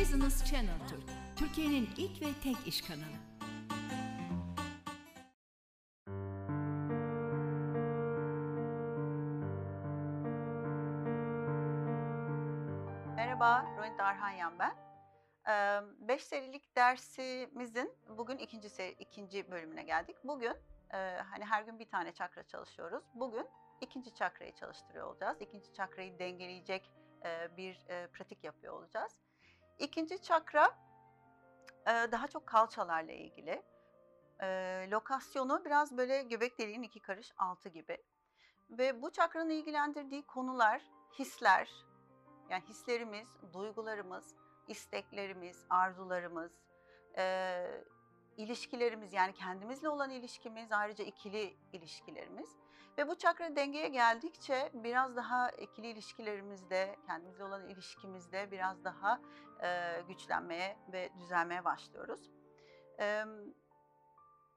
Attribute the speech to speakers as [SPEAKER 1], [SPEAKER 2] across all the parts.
[SPEAKER 1] Business Channel Türk, Türkiye'nin ilk ve tek iş kanalı.
[SPEAKER 2] Merhaba, Rohit Arhanyan ben. 5 serilik dersimizin bugün ikinci seri, ikinci bölümüne geldik. Bugün e, hani her gün bir tane çakra çalışıyoruz. Bugün ikinci çakrayı çalıştırıyor olacağız. İkinci çakrayı dengeleyecek bir pratik yapıyor olacağız. İkinci çakra daha çok kalçalarla ilgili. Lokasyonu biraz böyle göbek deliğinin iki karış altı gibi. Ve bu çakranın ilgilendirdiği konular, hisler, yani hislerimiz, duygularımız, isteklerimiz, arzularımız, ilişkilerimiz yani kendimizle olan ilişkimiz, ayrıca ikili ilişkilerimiz. Ve bu çakra dengeye geldikçe biraz daha ikili ilişkilerimizde, kendimizle olan ilişkimizde biraz daha e, güçlenmeye ve düzelmeye başlıyoruz. E,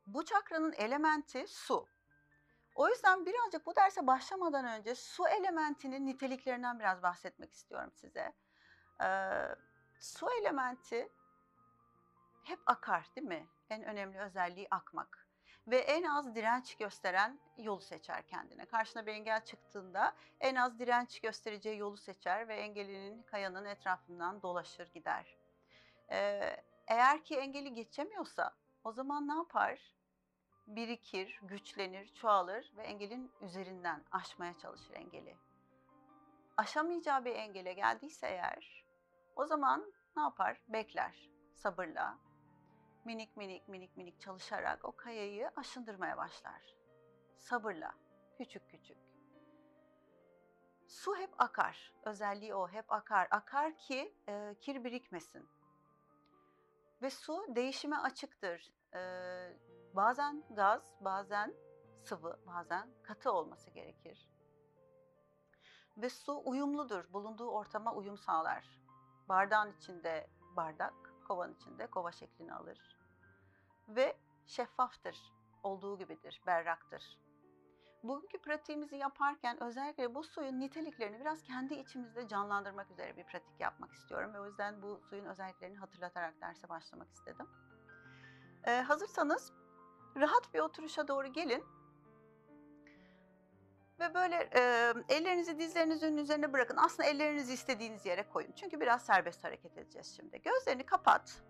[SPEAKER 2] bu çakranın elementi su. O yüzden birazcık bu derse başlamadan önce su elementinin niteliklerinden biraz bahsetmek istiyorum size. Ee, su elementi hep akar değil mi? En önemli özelliği akmak. Ve en az direnç gösteren yolu seçer kendine. Karşına bir engel çıktığında en az direnç göstereceği yolu seçer ve engelinin kayanın etrafından dolaşır gider. Ee, eğer ki engeli geçemiyorsa o zaman ne yapar? birikir, güçlenir, çoğalır ve engelin üzerinden aşmaya çalışır engeli. Aşamayacağı bir engele geldiyse eğer o zaman ne yapar? Bekler sabırla, minik minik minik minik çalışarak o kayayı aşındırmaya başlar. Sabırla, küçük küçük. Su hep akar. Özelliği o, hep akar. Akar ki e, kir birikmesin. Ve su değişime açıktır. E, bazen gaz, bazen sıvı, bazen katı olması gerekir. Ve su uyumludur, bulunduğu ortama uyum sağlar. Bardağın içinde bardak, kovanın içinde kova şeklini alır. Ve şeffaftır, olduğu gibidir, berraktır. Bugünkü pratiğimizi yaparken özellikle bu suyun niteliklerini biraz kendi içimizde canlandırmak üzere bir pratik yapmak istiyorum. Ve o yüzden bu suyun özelliklerini hatırlatarak derse başlamak istedim. Ee, hazırsanız rahat bir oturuşa doğru gelin. Ve böyle e, ellerinizi dizlerinizin üzerine bırakın. Aslında ellerinizi istediğiniz yere koyun. Çünkü biraz serbest hareket edeceğiz şimdi. Gözlerini kapat.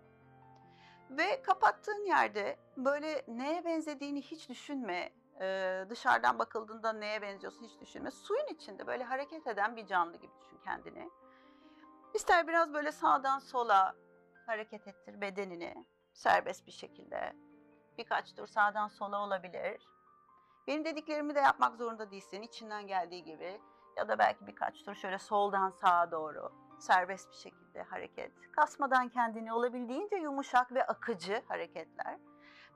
[SPEAKER 2] Ve kapattığın yerde böyle neye benzediğini hiç düşünme. Ee, dışarıdan bakıldığında neye benziyorsun hiç düşünme. Suyun içinde böyle hareket eden bir canlı gibi düşün kendini. İster biraz böyle sağdan sola hareket ettir bedenini serbest bir şekilde. Birkaç tur sağdan sola olabilir. Benim dediklerimi de yapmak zorunda değilsin. içinden geldiği gibi. Ya da belki birkaç tur şöyle soldan sağa doğru serbest bir şekilde hareket. Kasmadan kendini olabildiğince yumuşak ve akıcı hareketler.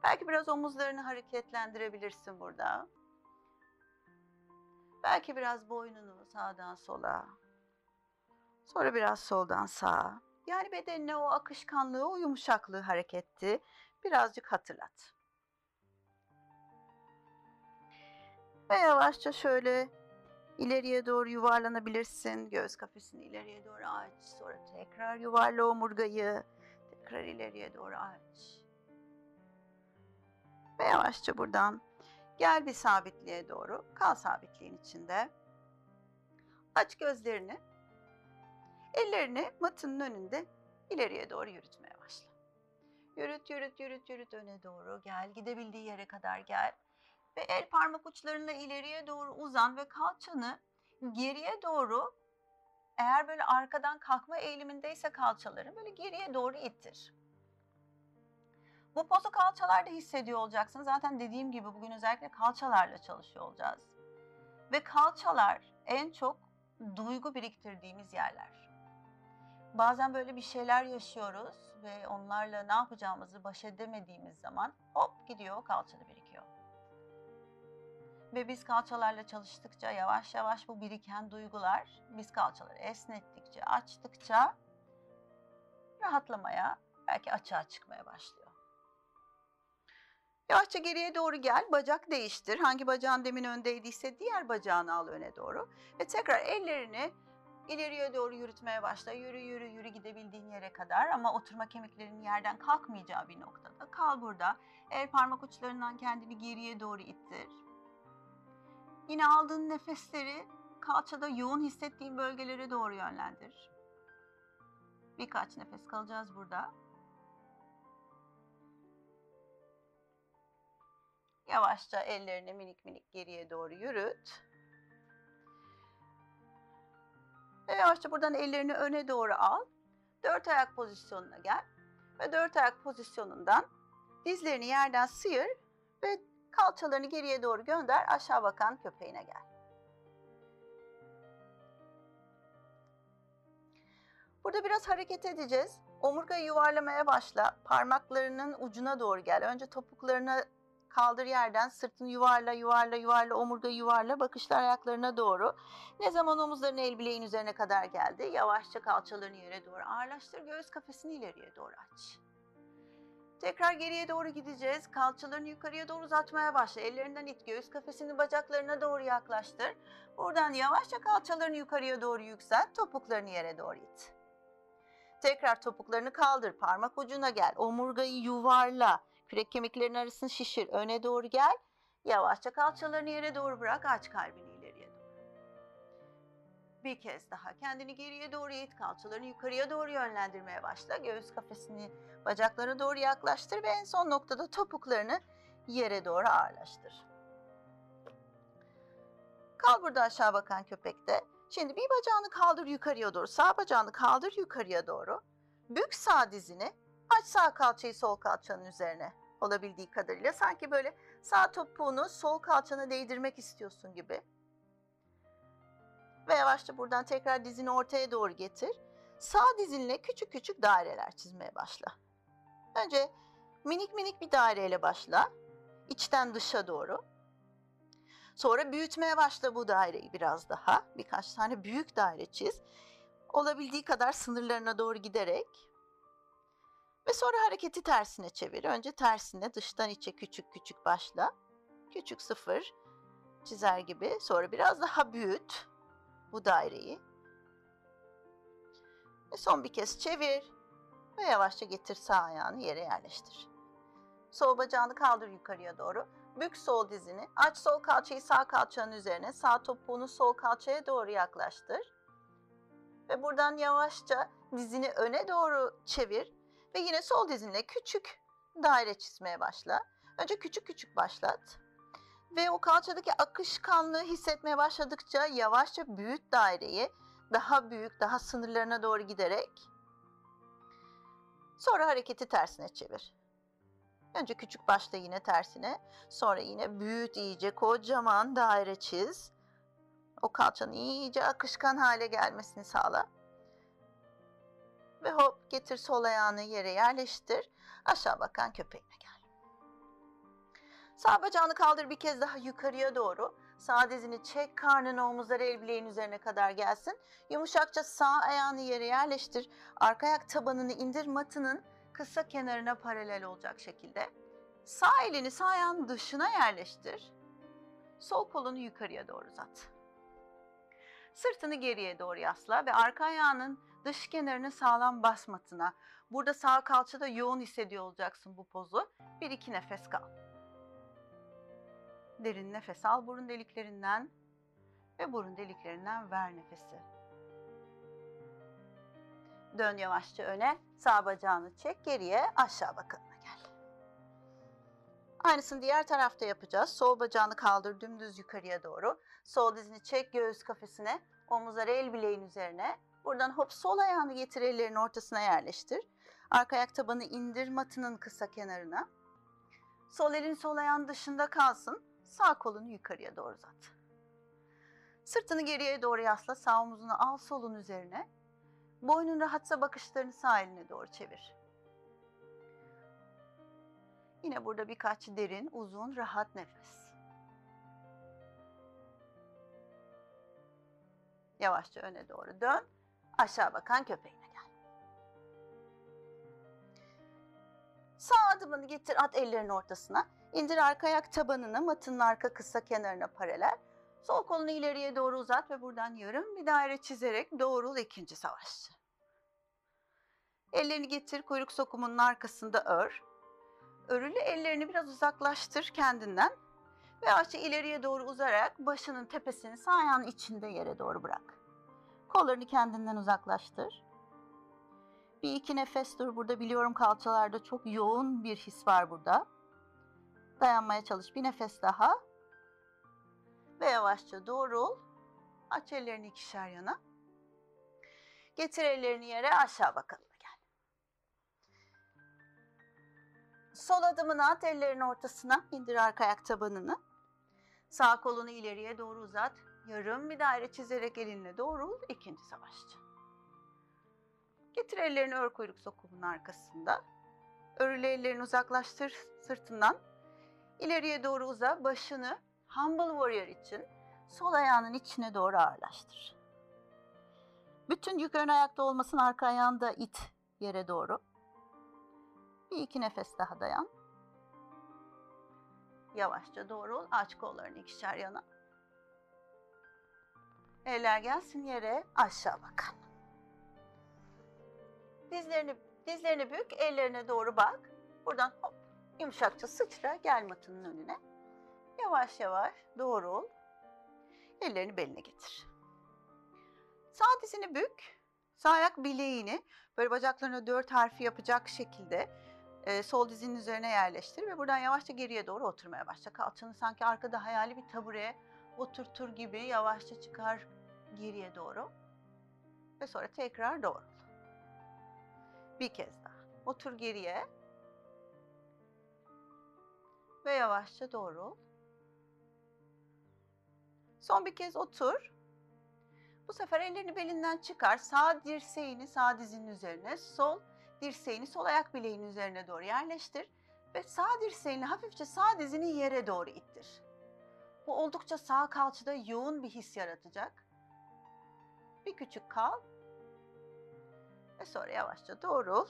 [SPEAKER 2] Belki biraz omuzlarını hareketlendirebilirsin burada. Belki biraz boynunu sağdan sola. Sonra biraz soldan sağa. Yani bedenine o akışkanlığı, o yumuşaklığı hareketti birazcık hatırlat. Ve yavaşça şöyle ileriye doğru yuvarlanabilirsin. Göğüs kafesini ileriye doğru aç. Sonra tekrar yuvarla omurgayı. Tekrar ileriye doğru aç. Ve yavaşça buradan gel bir sabitliğe doğru. Kal sabitliğin içinde. Aç gözlerini. Ellerini matının önünde ileriye doğru yürütmeye başla. Yürüt, yürüt, yürüt, yürüt öne doğru gel. Gidebildiği yere kadar gel. Ve el parmak uçlarına ileriye doğru uzan ve kalçanı geriye doğru eğer böyle arkadan kalkma eğilimindeyse kalçaları böyle geriye doğru ittir. Bu pozu kalçalarda hissediyor olacaksın. Zaten dediğim gibi bugün özellikle kalçalarla çalışıyor olacağız. Ve kalçalar en çok duygu biriktirdiğimiz yerler bazen böyle bir şeyler yaşıyoruz ve onlarla ne yapacağımızı baş edemediğimiz zaman hop gidiyor kalçada birikiyor. Ve biz kalçalarla çalıştıkça yavaş yavaş bu biriken duygular biz kalçaları esnettikçe, açtıkça rahatlamaya, belki açığa çıkmaya başlıyor. Yavaşça geriye doğru gel, bacak değiştir. Hangi bacağın demin öndeydiyse diğer bacağını al öne doğru. Ve tekrar ellerini İleriye doğru yürütmeye başla. Yürü yürü yürü gidebildiğin yere kadar ama oturma kemiklerinin yerden kalkmayacağı bir noktada. Kal burada. El parmak uçlarından kendini geriye doğru ittir. Yine aldığın nefesleri kalçada yoğun hissettiğin bölgelere doğru yönlendir. Birkaç nefes kalacağız burada. Yavaşça ellerini minik minik geriye doğru yürüt. Ve yavaşça buradan ellerini öne doğru al. Dört ayak pozisyonuna gel. Ve dört ayak pozisyonundan dizlerini yerden sıyır ve kalçalarını geriye doğru gönder. Aşağı bakan köpeğine gel. Burada biraz hareket edeceğiz. Omurgayı yuvarlamaya başla. Parmaklarının ucuna doğru gel. Önce topuklarını kaldır yerden. Sırtını yuvarla, yuvarla, yuvarla, omurgayı yuvarla. Bakışlar ayaklarına doğru. Ne zaman omuzların el bileğin üzerine kadar geldi. Yavaşça kalçalarını yere doğru ağırlaştır. Göğüs kafesini ileriye doğru aç. Tekrar geriye doğru gideceğiz. Kalçalarını yukarıya doğru uzatmaya başla. Ellerinden it. Göğüs kafesini bacaklarına doğru yaklaştır. Buradan yavaşça kalçalarını yukarıya doğru yükselt. Topuklarını yere doğru it. Tekrar topuklarını kaldır. Parmak ucuna gel. Omurgayı yuvarla. Kürek kemiklerinin arasını şişir. Öne doğru gel. Yavaşça kalçalarını yere doğru bırak. Aç kalbini. Bir kez daha kendini geriye doğru it. Kalçalarını yukarıya doğru yönlendirmeye başla. Göğüs kafesini bacaklara doğru yaklaştır ve en son noktada topuklarını yere doğru ağırlaştır. Kal burada aşağı bakan köpekte. Şimdi bir bacağını kaldır yukarıya doğru. Sağ bacağını kaldır yukarıya doğru. Bük sağ dizini. Aç sağ kalçayı sol kalçanın üzerine olabildiği kadarıyla. Sanki böyle sağ topuğunu sol kalçana değdirmek istiyorsun gibi. Ve yavaşça buradan tekrar dizini ortaya doğru getir. Sağ dizinle küçük küçük daireler çizmeye başla. Önce minik minik bir daireyle başla. İçten dışa doğru. Sonra büyütmeye başla bu daireyi biraz daha. Birkaç tane büyük daire çiz. Olabildiği kadar sınırlarına doğru giderek. Ve sonra hareketi tersine çevir. Önce tersine dıştan içe küçük küçük başla. Küçük sıfır çizer gibi. Sonra biraz daha büyüt bu daireyi. Ve son bir kez çevir. Ve yavaşça getir sağ ayağını yere yerleştir. Sol bacağını kaldır yukarıya doğru. Bük sol dizini. Aç sol kalçayı sağ kalçanın üzerine. Sağ topuğunu sol kalçaya doğru yaklaştır. Ve buradan yavaşça dizini öne doğru çevir. Ve yine sol dizinle küçük daire çizmeye başla. Önce küçük küçük başlat. Ve o kalçadaki akışkanlığı hissetmeye başladıkça yavaşça büyüt daireyi. Daha büyük, daha sınırlarına doğru giderek. Sonra hareketi tersine çevir. Önce küçük başla yine tersine. Sonra yine büyüt iyice kocaman daire çiz. O kalçanın iyice akışkan hale gelmesini sağla. Ve hop getir sol ayağını yere yerleştir. Aşağı bakan köpeğine gel. Sağ bacağını kaldır bir kez daha yukarıya doğru. Sağ dizini çek, karnını omuzları el bileğin üzerine kadar gelsin. Yumuşakça sağ ayağını yere yerleştir. Arka ayak tabanını indir matının kısa kenarına paralel olacak şekilde. Sağ elini sağ ayağın dışına yerleştir. Sol kolunu yukarıya doğru uzat. Sırtını geriye doğru yasla ve arka ayağının dış kenarını sağlam bas matına. Burada sağ kalçada yoğun hissediyor olacaksın bu pozu. Bir iki nefes kal. Derin nefes al burun deliklerinden ve burun deliklerinden ver nefesi. Dön yavaşça öne, sağ bacağını çek, geriye aşağı bakalına gel. Aynısını diğer tarafta yapacağız. Sol bacağını kaldır dümdüz yukarıya doğru. Sol dizini çek göğüs kafesine, omuzları el bileğin üzerine. Buradan hop sol ayağını getir ellerin ortasına yerleştir. Arka ayak tabanı indir matının kısa kenarına. Sol elin sol ayağın dışında kalsın. Sağ kolunu yukarıya doğru uzat. Sırtını geriye doğru yasla. Sağ omuzunu al solun üzerine. Boynun rahatsa bakışlarını sağ eline doğru çevir. Yine burada birkaç derin, uzun, rahat nefes. Yavaşça öne doğru dön. Aşağı bakan köpeğine gel. Sağ adımını getir, at ellerin ortasına. İndir arka ayak tabanını matının arka kısa kenarına paralel. Sol kolunu ileriye doğru uzat ve buradan yarım bir daire çizerek doğrul ikinci savaşçı. Ellerini getir kuyruk sokumunun arkasında ör. Örülü ellerini biraz uzaklaştır kendinden ve yavaşça ileriye doğru uzarak başının tepesini sağ ayağın içinde yere doğru bırak. Kollarını kendinden uzaklaştır. Bir iki nefes dur. Burada biliyorum kalçalarda çok yoğun bir his var burada. Dayanmaya çalış. Bir nefes daha. Ve yavaşça doğrul. Aç ellerini ikişer yana. Getir ellerini yere aşağı bakalım. Gel. Sol adımını at ellerin ortasına. indir arka ayak tabanını. Sağ kolunu ileriye doğru uzat. Yarım bir daire çizerek elinle doğrul. ikinci savaşçı. Getir ellerini ör kuyruk sokumunun arkasında. Örülü ellerini uzaklaştır sırtından. İleriye doğru uza. Başını Humble Warrior için sol ayağının içine doğru ağırlaştır. Bütün yük ön ayakta olmasın arka ayağında it yere doğru. Bir iki nefes daha dayan. Yavaşça doğrul. Aç kollarını ikişer yana. Eller gelsin yere. Aşağı bakın. Dizlerini dizlerini bük, ellerine doğru bak. Buradan hop yumuşakça sıçra gel matının önüne. Yavaş yavaş doğrul. Ellerini beline getir. Sağ dizini bük. Sağ ayak bileğini böyle bacaklarına dört harfi yapacak şekilde e, sol dizinin üzerine yerleştir ve buradan yavaşça geriye doğru oturmaya başla. Kalçanı sanki arkada hayali bir tabureye oturtur gibi yavaşça çıkar geriye doğru. Ve sonra tekrar doğrul. Bir kez daha. Otur geriye. Ve yavaşça doğrul. Son bir kez otur. Bu sefer ellerini belinden çıkar. Sağ dirseğini sağ dizinin üzerine, sol dirseğini sol ayak bileğinin üzerine doğru yerleştir. Ve sağ dirseğini hafifçe sağ dizini yere doğru ittir. Bu oldukça sağ kalçada yoğun bir his yaratacak. Bir küçük kal ve sonra yavaşça doğrul.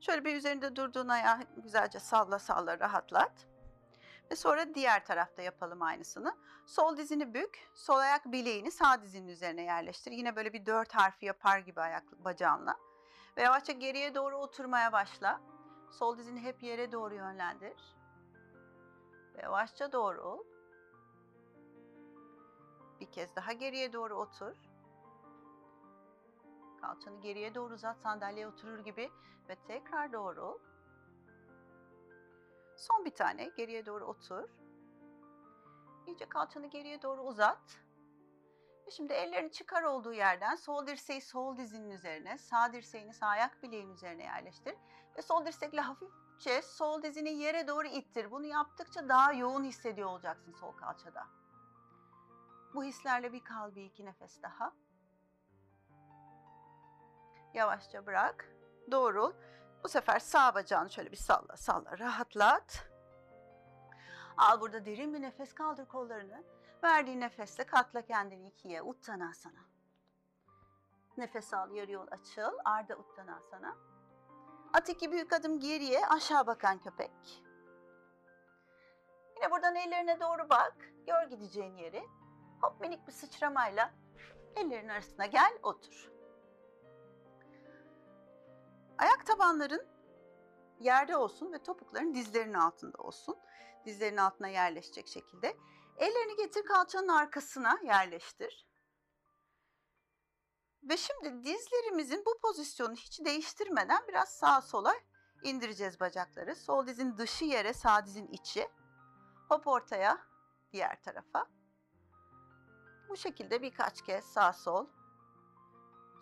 [SPEAKER 2] Şöyle bir üzerinde durduğun ayağı güzelce salla salla rahatlat. Ve sonra diğer tarafta yapalım aynısını. Sol dizini bük, sol ayak bileğini sağ dizinin üzerine yerleştir. Yine böyle bir dört harfi yapar gibi ayak bacağınla. Ve yavaşça geriye doğru oturmaya başla. Sol dizini hep yere doğru yönlendir. Ve yavaşça doğrul. Bir kez daha geriye doğru otur. Kalçanı geriye doğru uzat sandalyeye oturur gibi ve tekrar doğru. Son bir tane geriye doğru otur. İyice kalçanı geriye doğru uzat. Ve şimdi ellerini çıkar olduğu yerden sol dirseği sol dizinin üzerine, sağ dirseğini sağ ayak bileğin üzerine yerleştir. Ve sol dirsekle hafifçe sol dizini yere doğru ittir. Bunu yaptıkça daha yoğun hissediyor olacaksın sol kalçada. Bu hislerle bir kal bir iki nefes daha. Yavaşça bırak. Doğrul. Bu sefer sağ bacağını şöyle bir salla salla rahatlat. Al burada derin bir nefes kaldır kollarını. Verdiğin nefesle katla kendini ikiye. Uttanasana. Nefes al yarı yol açıl. Arda Uttanasana. At iki büyük adım geriye aşağı bakan köpek. Yine buradan ellerine doğru bak. Gör gideceğin yeri. Hop minik bir sıçramayla ellerin arasına gel otur. Ayak tabanların yerde olsun ve topukların dizlerinin altında olsun. Dizlerin altına yerleşecek şekilde. Ellerini getir kalçanın arkasına yerleştir. Ve şimdi dizlerimizin bu pozisyonu hiç değiştirmeden biraz sağa sola indireceğiz bacakları. Sol dizin dışı yere, sağ dizin içi. Hop ortaya, diğer tarafa. Bu şekilde birkaç kez sağ sol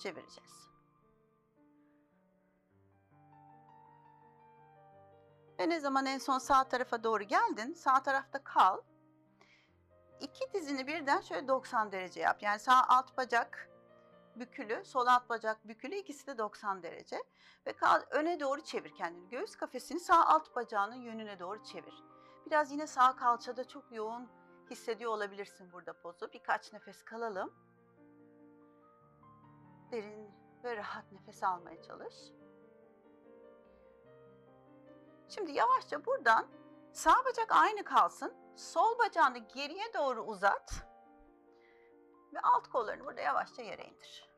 [SPEAKER 2] çevireceğiz. Ve ne zaman en son sağ tarafa doğru geldin, sağ tarafta kal. İki dizini birden şöyle 90 derece yap. Yani sağ alt bacak bükülü, sol alt bacak bükülü ikisi de 90 derece. Ve kal, öne doğru çevir kendini. Göğüs kafesini sağ alt bacağının yönüne doğru çevir. Biraz yine sağ kalçada çok yoğun hissediyor olabilirsin burada pozu. Birkaç nefes kalalım. Derin ve rahat nefes almaya çalış. Şimdi yavaşça buradan sağ bacak aynı kalsın. Sol bacağını geriye doğru uzat. Ve alt kollarını burada yavaşça yere indir.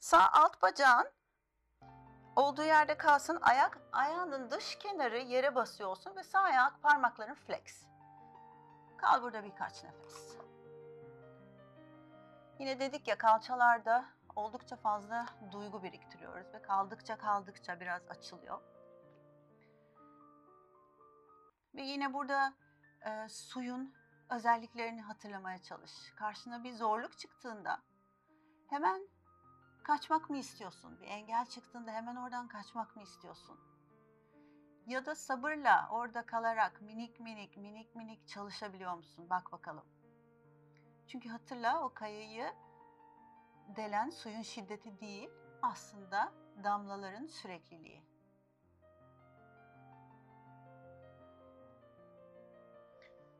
[SPEAKER 2] Sağ alt bacağın olduğu yerde kalsın. Ayak ayağının dış kenarı yere basıyor olsun ve sağ ayak parmakların flex. Kal burada birkaç nefes. Yine dedik ya kalçalarda oldukça fazla duygu biriktiriyoruz ve kaldıkça kaldıkça biraz açılıyor. Ve yine burada e, suyun özelliklerini hatırlamaya çalış. Karşına bir zorluk çıktığında hemen kaçmak mı istiyorsun? Bir engel çıktığında hemen oradan kaçmak mı istiyorsun? Ya da sabırla orada kalarak minik minik minik minik çalışabiliyor musun? Bak bakalım. Çünkü hatırla o kayayı delen suyun şiddeti değil, aslında damlaların sürekliliği.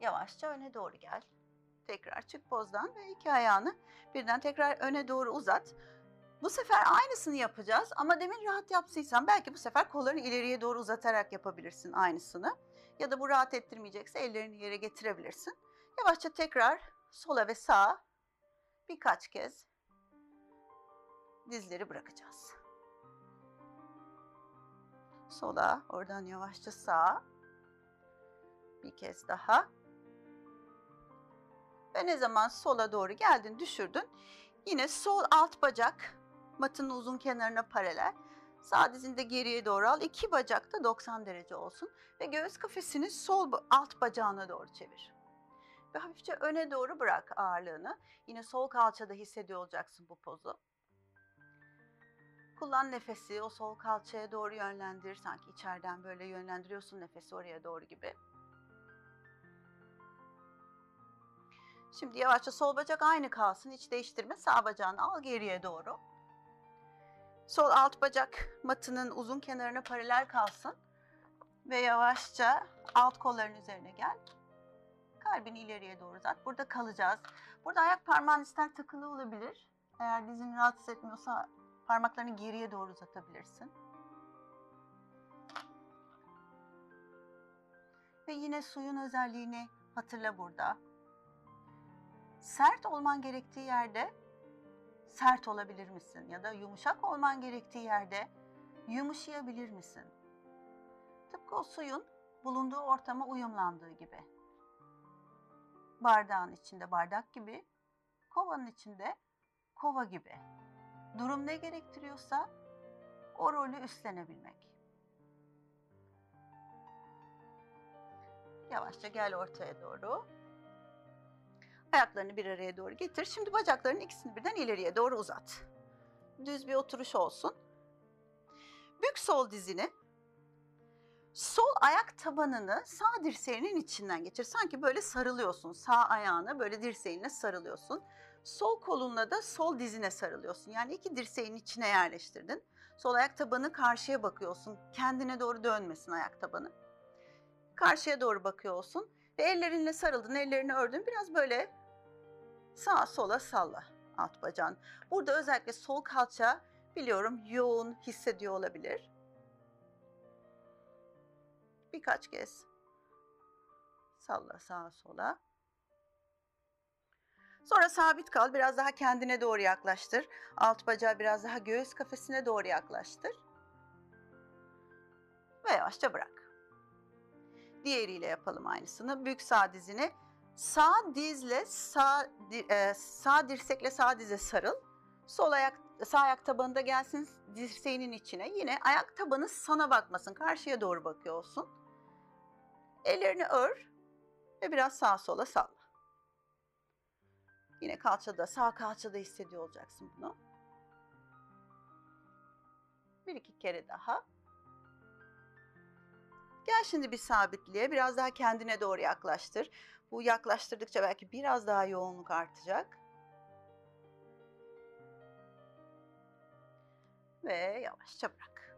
[SPEAKER 2] Yavaşça öne doğru gel. Tekrar çık pozdan ve iki ayağını birden tekrar öne doğru uzat. Bu sefer aynısını yapacağız ama demin rahat yaptıysan belki bu sefer kollarını ileriye doğru uzatarak yapabilirsin aynısını. Ya da bu rahat ettirmeyecekse ellerini yere getirebilirsin. Yavaşça tekrar sola ve sağa birkaç kez dizleri bırakacağız. Sola, oradan yavaşça sağa. Bir kez daha. Ve ne zaman sola doğru geldin, düşürdün. Yine sol alt bacak matının uzun kenarına paralel. Sağ dizini geriye doğru al. İki bacak da 90 derece olsun. Ve göğüs kafesini sol alt bacağına doğru çevir. Ve hafifçe öne doğru bırak ağırlığını. Yine sol kalçada hissediyor olacaksın bu pozu. Kullan nefesi, o sol kalçaya doğru yönlendir. Sanki içeriden böyle yönlendiriyorsun nefesi oraya doğru gibi. Şimdi yavaşça sol bacak aynı kalsın, hiç değiştirme. Sağ bacağını al geriye doğru. Sol alt bacak matının uzun kenarına paralel kalsın. Ve yavaşça alt kolların üzerine gel. Kalbini ileriye doğru uzat. Burada kalacağız. Burada ayak parmağın ister takılı olabilir. Eğer dizini rahatsız etmiyorsa parmaklarını geriye doğru uzatabilirsin. Ve yine suyun özelliğini hatırla burada. Sert olman gerektiği yerde sert olabilir misin? Ya da yumuşak olman gerektiği yerde yumuşayabilir misin? Tıpkı o suyun bulunduğu ortama uyumlandığı gibi. Bardağın içinde bardak gibi, kovanın içinde kova gibi. Durum ne gerektiriyorsa o rolü üstlenebilmek. Yavaşça gel ortaya doğru. Ayaklarını bir araya doğru getir. Şimdi bacaklarının ikisini birden ileriye doğru uzat. Düz bir oturuş olsun. Bük sol dizini. Sol ayak tabanını sağ dirseğinin içinden geçir. Sanki böyle sarılıyorsun. Sağ ayağına böyle dirseğine sarılıyorsun. Sol kolunla da sol dizine sarılıyorsun. Yani iki dirseğin içine yerleştirdin. Sol ayak tabanı karşıya bakıyorsun. Kendine doğru dönmesin ayak tabanı. Karşıya doğru bakıyorsun. Ve ellerinle sarıldın, ellerini ördün. Biraz böyle sağa sola salla alt bacağın. Burada özellikle sol kalça biliyorum yoğun hissediyor olabilir. Birkaç kez salla sağa sola. Sonra sabit kal. Biraz daha kendine doğru yaklaştır. Alt bacağı biraz daha göğüs kafesine doğru yaklaştır. Ve yavaşça bırak. Diğeriyle yapalım aynısını. Bük sağ dizini. Sağ dizle sağ e, sağ dirsekle sağ dize sarıl. Sol ayak sağ ayak tabanında gelsin dirseğinin içine. Yine ayak tabanı sana bakmasın. Karşıya doğru bakıyor olsun. Ellerini ör ve biraz sağa sola salla. Yine kalçada, sağ kalçada hissediyor olacaksın bunu. Bir iki kere daha. Gel şimdi bir sabitliğe, biraz daha kendine doğru yaklaştır. Bu yaklaştırdıkça belki biraz daha yoğunluk artacak. Ve yavaşça bırak.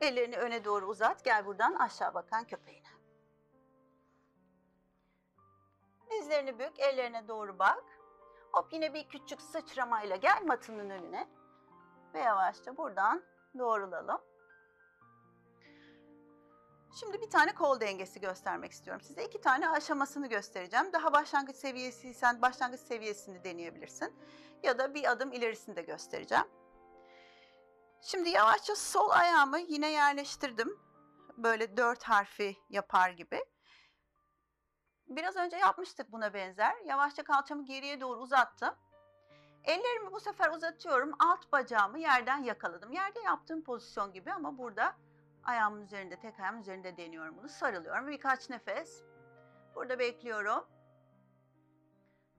[SPEAKER 2] Ellerini öne doğru uzat. Gel buradan aşağı bakan köpeğine. Dizlerini bük, ellerine doğru bak. Hop yine bir küçük sıçramayla gel matının önüne. Ve yavaşça buradan doğrulalım. Şimdi bir tane kol dengesi göstermek istiyorum size. İki tane aşamasını göstereceğim. Daha başlangıç seviyesiysen başlangıç seviyesini deneyebilirsin. Ya da bir adım ilerisini de göstereceğim. Şimdi yavaşça sol ayağımı yine yerleştirdim. Böyle dört harfi yapar gibi. Biraz önce yapmıştık buna benzer. Yavaşça kalçamı geriye doğru uzattım. Ellerimi bu sefer uzatıyorum. Alt bacağımı yerden yakaladım. Yerde yaptığım pozisyon gibi ama burada ayağımın üzerinde, tek ayağımın üzerinde deniyorum bunu. Sarılıyorum. Birkaç nefes. Burada bekliyorum.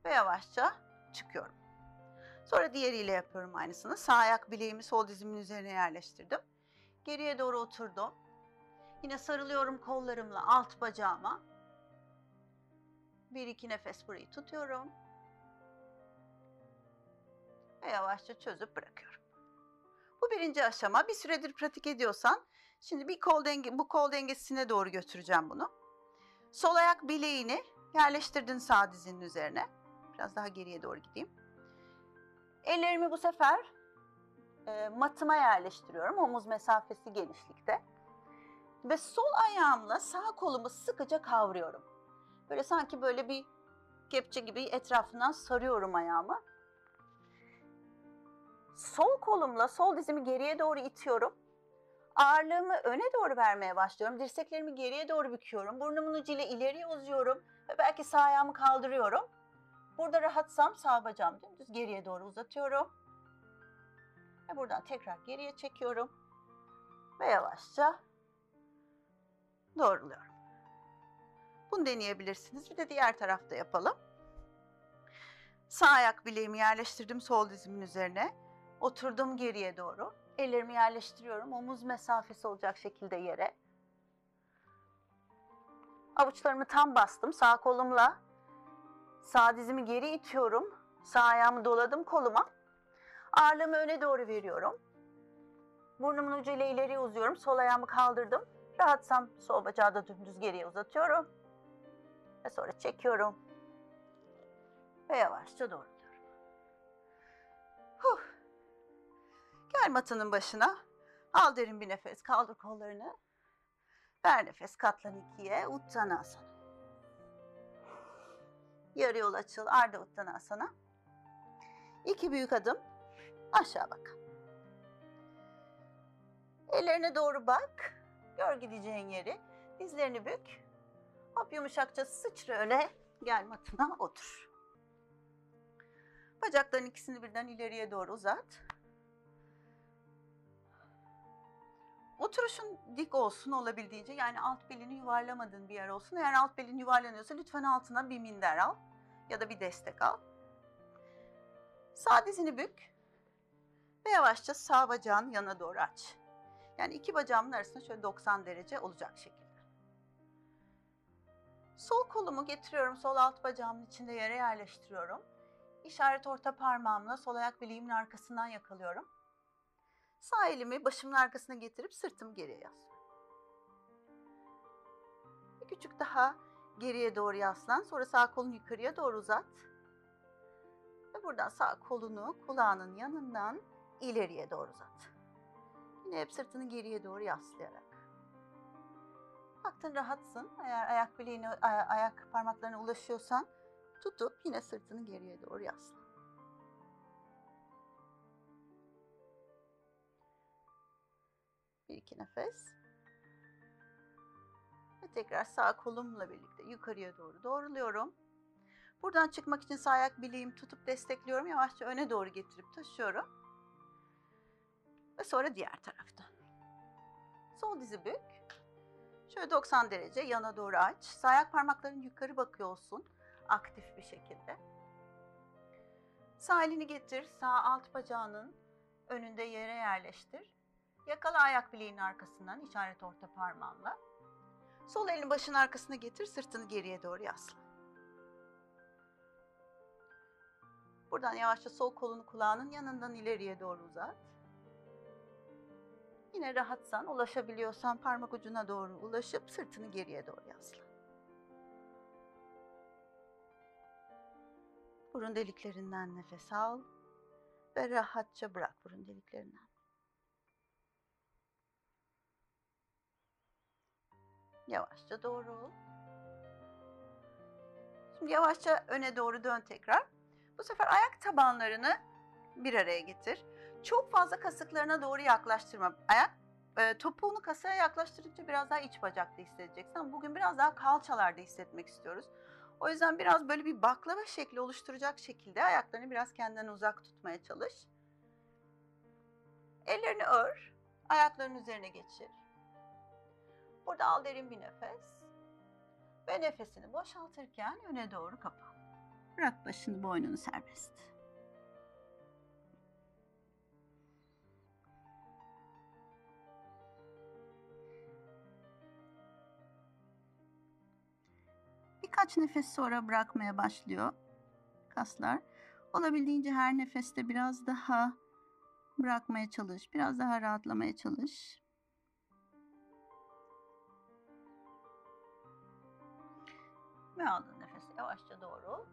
[SPEAKER 2] Ve yavaşça çıkıyorum. Sonra diğeriyle yapıyorum aynısını. Sağ ayak bileğimi sol dizimin üzerine yerleştirdim. Geriye doğru oturdum. Yine sarılıyorum kollarımla alt bacağıma. Bir iki nefes burayı tutuyorum. Ve yavaşça çözüp bırakıyorum. Bu birinci aşama. Bir süredir pratik ediyorsan şimdi bir kol denge, bu kol dengesine doğru götüreceğim bunu. Sol ayak bileğini yerleştirdin sağ dizinin üzerine. Biraz daha geriye doğru gideyim. Ellerimi bu sefer e, matıma yerleştiriyorum. Omuz mesafesi genişlikte. Ve sol ayağımla sağ kolumu sıkıca kavruyorum. Böyle sanki böyle bir kepçe gibi etrafından sarıyorum ayağımı. Sol kolumla sol dizimi geriye doğru itiyorum. Ağırlığımı öne doğru vermeye başlıyorum. Dirseklerimi geriye doğru büküyorum. Burnumun ucuyla ileriye uzuyorum. Ve belki sağ ayağımı kaldırıyorum. Burada rahatsam sağ bacağımı dümdüz geriye doğru uzatıyorum. Ve buradan tekrar geriye çekiyorum. Ve yavaşça doğruluyorum. Bunu deneyebilirsiniz. Bir de diğer tarafta yapalım. Sağ ayak bileğimi yerleştirdim sol dizimin üzerine. Oturdum geriye doğru. Ellerimi yerleştiriyorum. Omuz mesafesi olacak şekilde yere. Avuçlarımı tam bastım. Sağ kolumla sağ dizimi geri itiyorum. Sağ ayağımı doladım koluma. Ağırlığımı öne doğru veriyorum. Burnumun ucuyla ileriye uzuyorum. Sol ayağımı kaldırdım. Rahatsam sol bacağı da dümdüz geriye uzatıyorum. Ve sonra çekiyorum. Ve yavaşça doğruluyorum. Huh. Gel matının başına. Al derin bir nefes. Kaldır kollarını. Ver nefes. Katlan ikiye. Uttanasana. Yarı yol açıl. Arda Uttanasana. İki büyük adım. Aşağı bak. Ellerine doğru bak. Gör gideceğin yeri. Dizlerini bük. Hop yumuşakça sıçra öyle. Gel matına otur. Bacakların ikisini birden ileriye doğru uzat. Oturuşun dik olsun olabildiğince yani alt belini yuvarlamadığın bir yer olsun. Eğer alt belin yuvarlanıyorsa lütfen altına bir minder al ya da bir destek al. Sağ dizini bük ve yavaşça sağ bacağın yana doğru aç. Yani iki bacağımın arasında şöyle 90 derece olacak şekilde. Sol kolumu getiriyorum, sol alt bacağımın içinde yere yerleştiriyorum. İşaret orta parmağımla sol ayak bileğimin arkasından yakalıyorum. Sağ elimi başımın arkasına getirip sırtımı geriye yaslıyorum. Bir küçük daha geriye doğru yaslan. Sonra sağ kolunu yukarıya doğru uzat. Ve buradan sağ kolunu kulağının yanından ileriye doğru uzat. Yine hep sırtını geriye doğru yaslayarak. Baktın rahatsın. Eğer ayak bileğine, ay- ayak parmaklarına ulaşıyorsan tutup yine sırtını geriye doğru yasla. İki nefes. Ve tekrar sağ kolumla birlikte yukarıya doğru doğruluyorum. Buradan çıkmak için sağ ayak bileğimi tutup destekliyorum. Yavaşça öne doğru getirip taşıyorum. Ve sonra diğer taraftan. Sol dizi bük. Şöyle 90 derece yana doğru aç. Sağ ayak parmakların yukarı bakıyor olsun. Aktif bir şekilde. Sağ elini getir. Sağ alt bacağının önünde yere yerleştir. Yakala ayak bileğinin arkasından işaret orta parmağınla. Sol elini başın arkasına getir. Sırtını geriye doğru yasla. Buradan yavaşça sol kolunu kulağının yanından ileriye doğru uzat. Yine rahatsan, ulaşabiliyorsan parmak ucuna doğru ulaşıp sırtını geriye doğru yasla. Burun deliklerinden nefes al ve rahatça bırak burun deliklerinden. Yavaşça doğru. Şimdi yavaşça öne doğru dön tekrar. Bu sefer ayak tabanlarını bir araya getir. Çok fazla kasıklarına doğru yaklaştırma. Ayak e, topuğunu kasaya yaklaştırınca biraz daha iç bacakta hissedeceksin. Ama bugün biraz daha kalçalarda hissetmek istiyoruz. O yüzden biraz böyle bir baklava şekli oluşturacak şekilde ayaklarını biraz kendinden uzak tutmaya çalış. Ellerini ör, ayakların üzerine geçir. Burada al derin bir nefes. Ve nefesini boşaltırken öne doğru kapan. Bırak başını, boynunu serbest. Birkaç nefes sonra bırakmaya başlıyor kaslar. Olabildiğince her nefeste biraz daha bırakmaya çalış, biraz daha rahatlamaya çalış. Ve aldığın nefesi yavaşça doğru.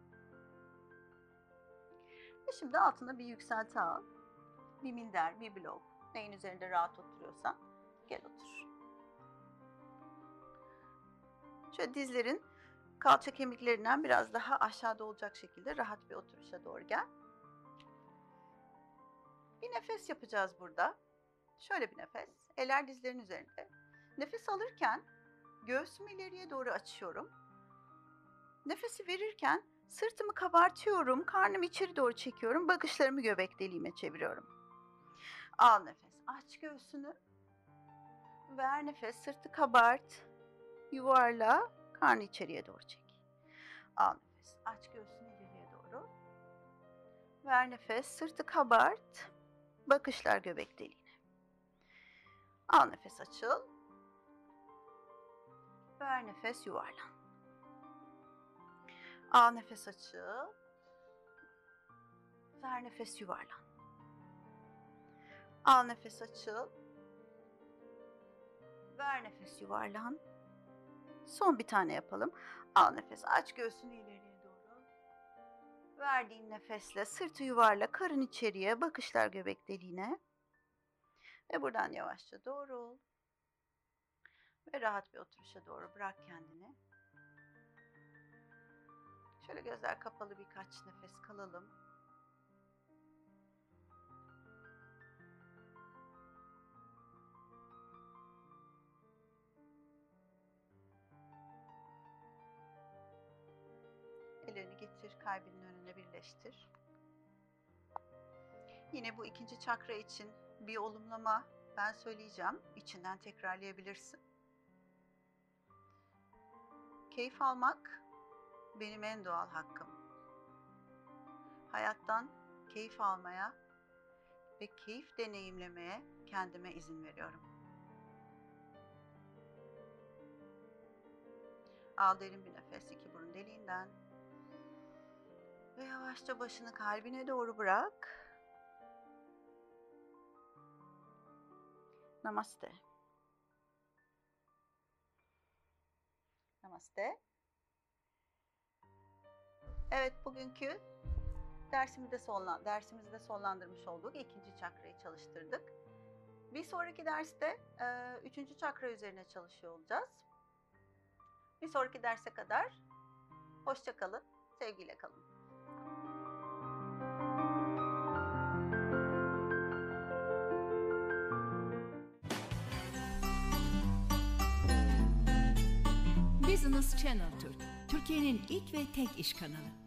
[SPEAKER 2] Ve şimdi altına bir yükselti al. Bir minder, bir blok. Neyin üzerinde rahat oturuyorsan gel otur. Şöyle dizlerin kalça kemiklerinden biraz daha aşağıda olacak şekilde rahat bir oturuşa doğru gel. Bir nefes yapacağız burada. Şöyle bir nefes. Eller dizlerin üzerinde. Nefes alırken göğsümü ileriye doğru açıyorum. Nefesi verirken sırtımı kabartıyorum, karnımı içeri doğru çekiyorum, bakışlarımı göbek deliğime çeviriyorum. Al nefes, aç göğsünü. Ver nefes, sırtı kabart, yuvarla, karnı içeriye doğru çek. Al nefes, aç göğsünü ileriye doğru. Ver nefes, sırtı kabart, bakışlar göbek deliğine. Al nefes, açıl. Ver nefes, yuvarlan. Al nefes açıl. Ver nefes yuvarlan. Al nefes açıl. Ver nefes yuvarlan. Son bir tane yapalım. Al nefes aç göğsünü ileriye doğru. Verdiğin nefesle sırtı yuvarla karın içeriye bakışlar göbek deliğine. Ve buradan yavaşça doğru. Ve rahat bir oturuşa doğru bırak kendini. Şöyle gözler kapalı birkaç nefes kalalım. Ellerini getir, kalbinin önüne birleştir. Yine bu ikinci çakra için bir olumlama ben söyleyeceğim. İçinden tekrarlayabilirsin. Keyif almak benim en doğal hakkım. Hayattan keyif almaya ve keyif deneyimlemeye kendime izin veriyorum. Al derin bir nefes iki burun deliğinden. Ve yavaşça başını kalbine doğru bırak. Namaste. Namaste. Evet bugünkü dersimi de sonlan dersimizi de sonlandırmış olduk. İkinci çakrayı çalıştırdık. Bir sonraki derste e, üçüncü çakra üzerine çalışıyor olacağız. Bir sonraki derse kadar hoşça kalın, sevgiyle kalın.
[SPEAKER 1] Business Channel Türk, Türkiye'nin ilk ve tek iş kanalı.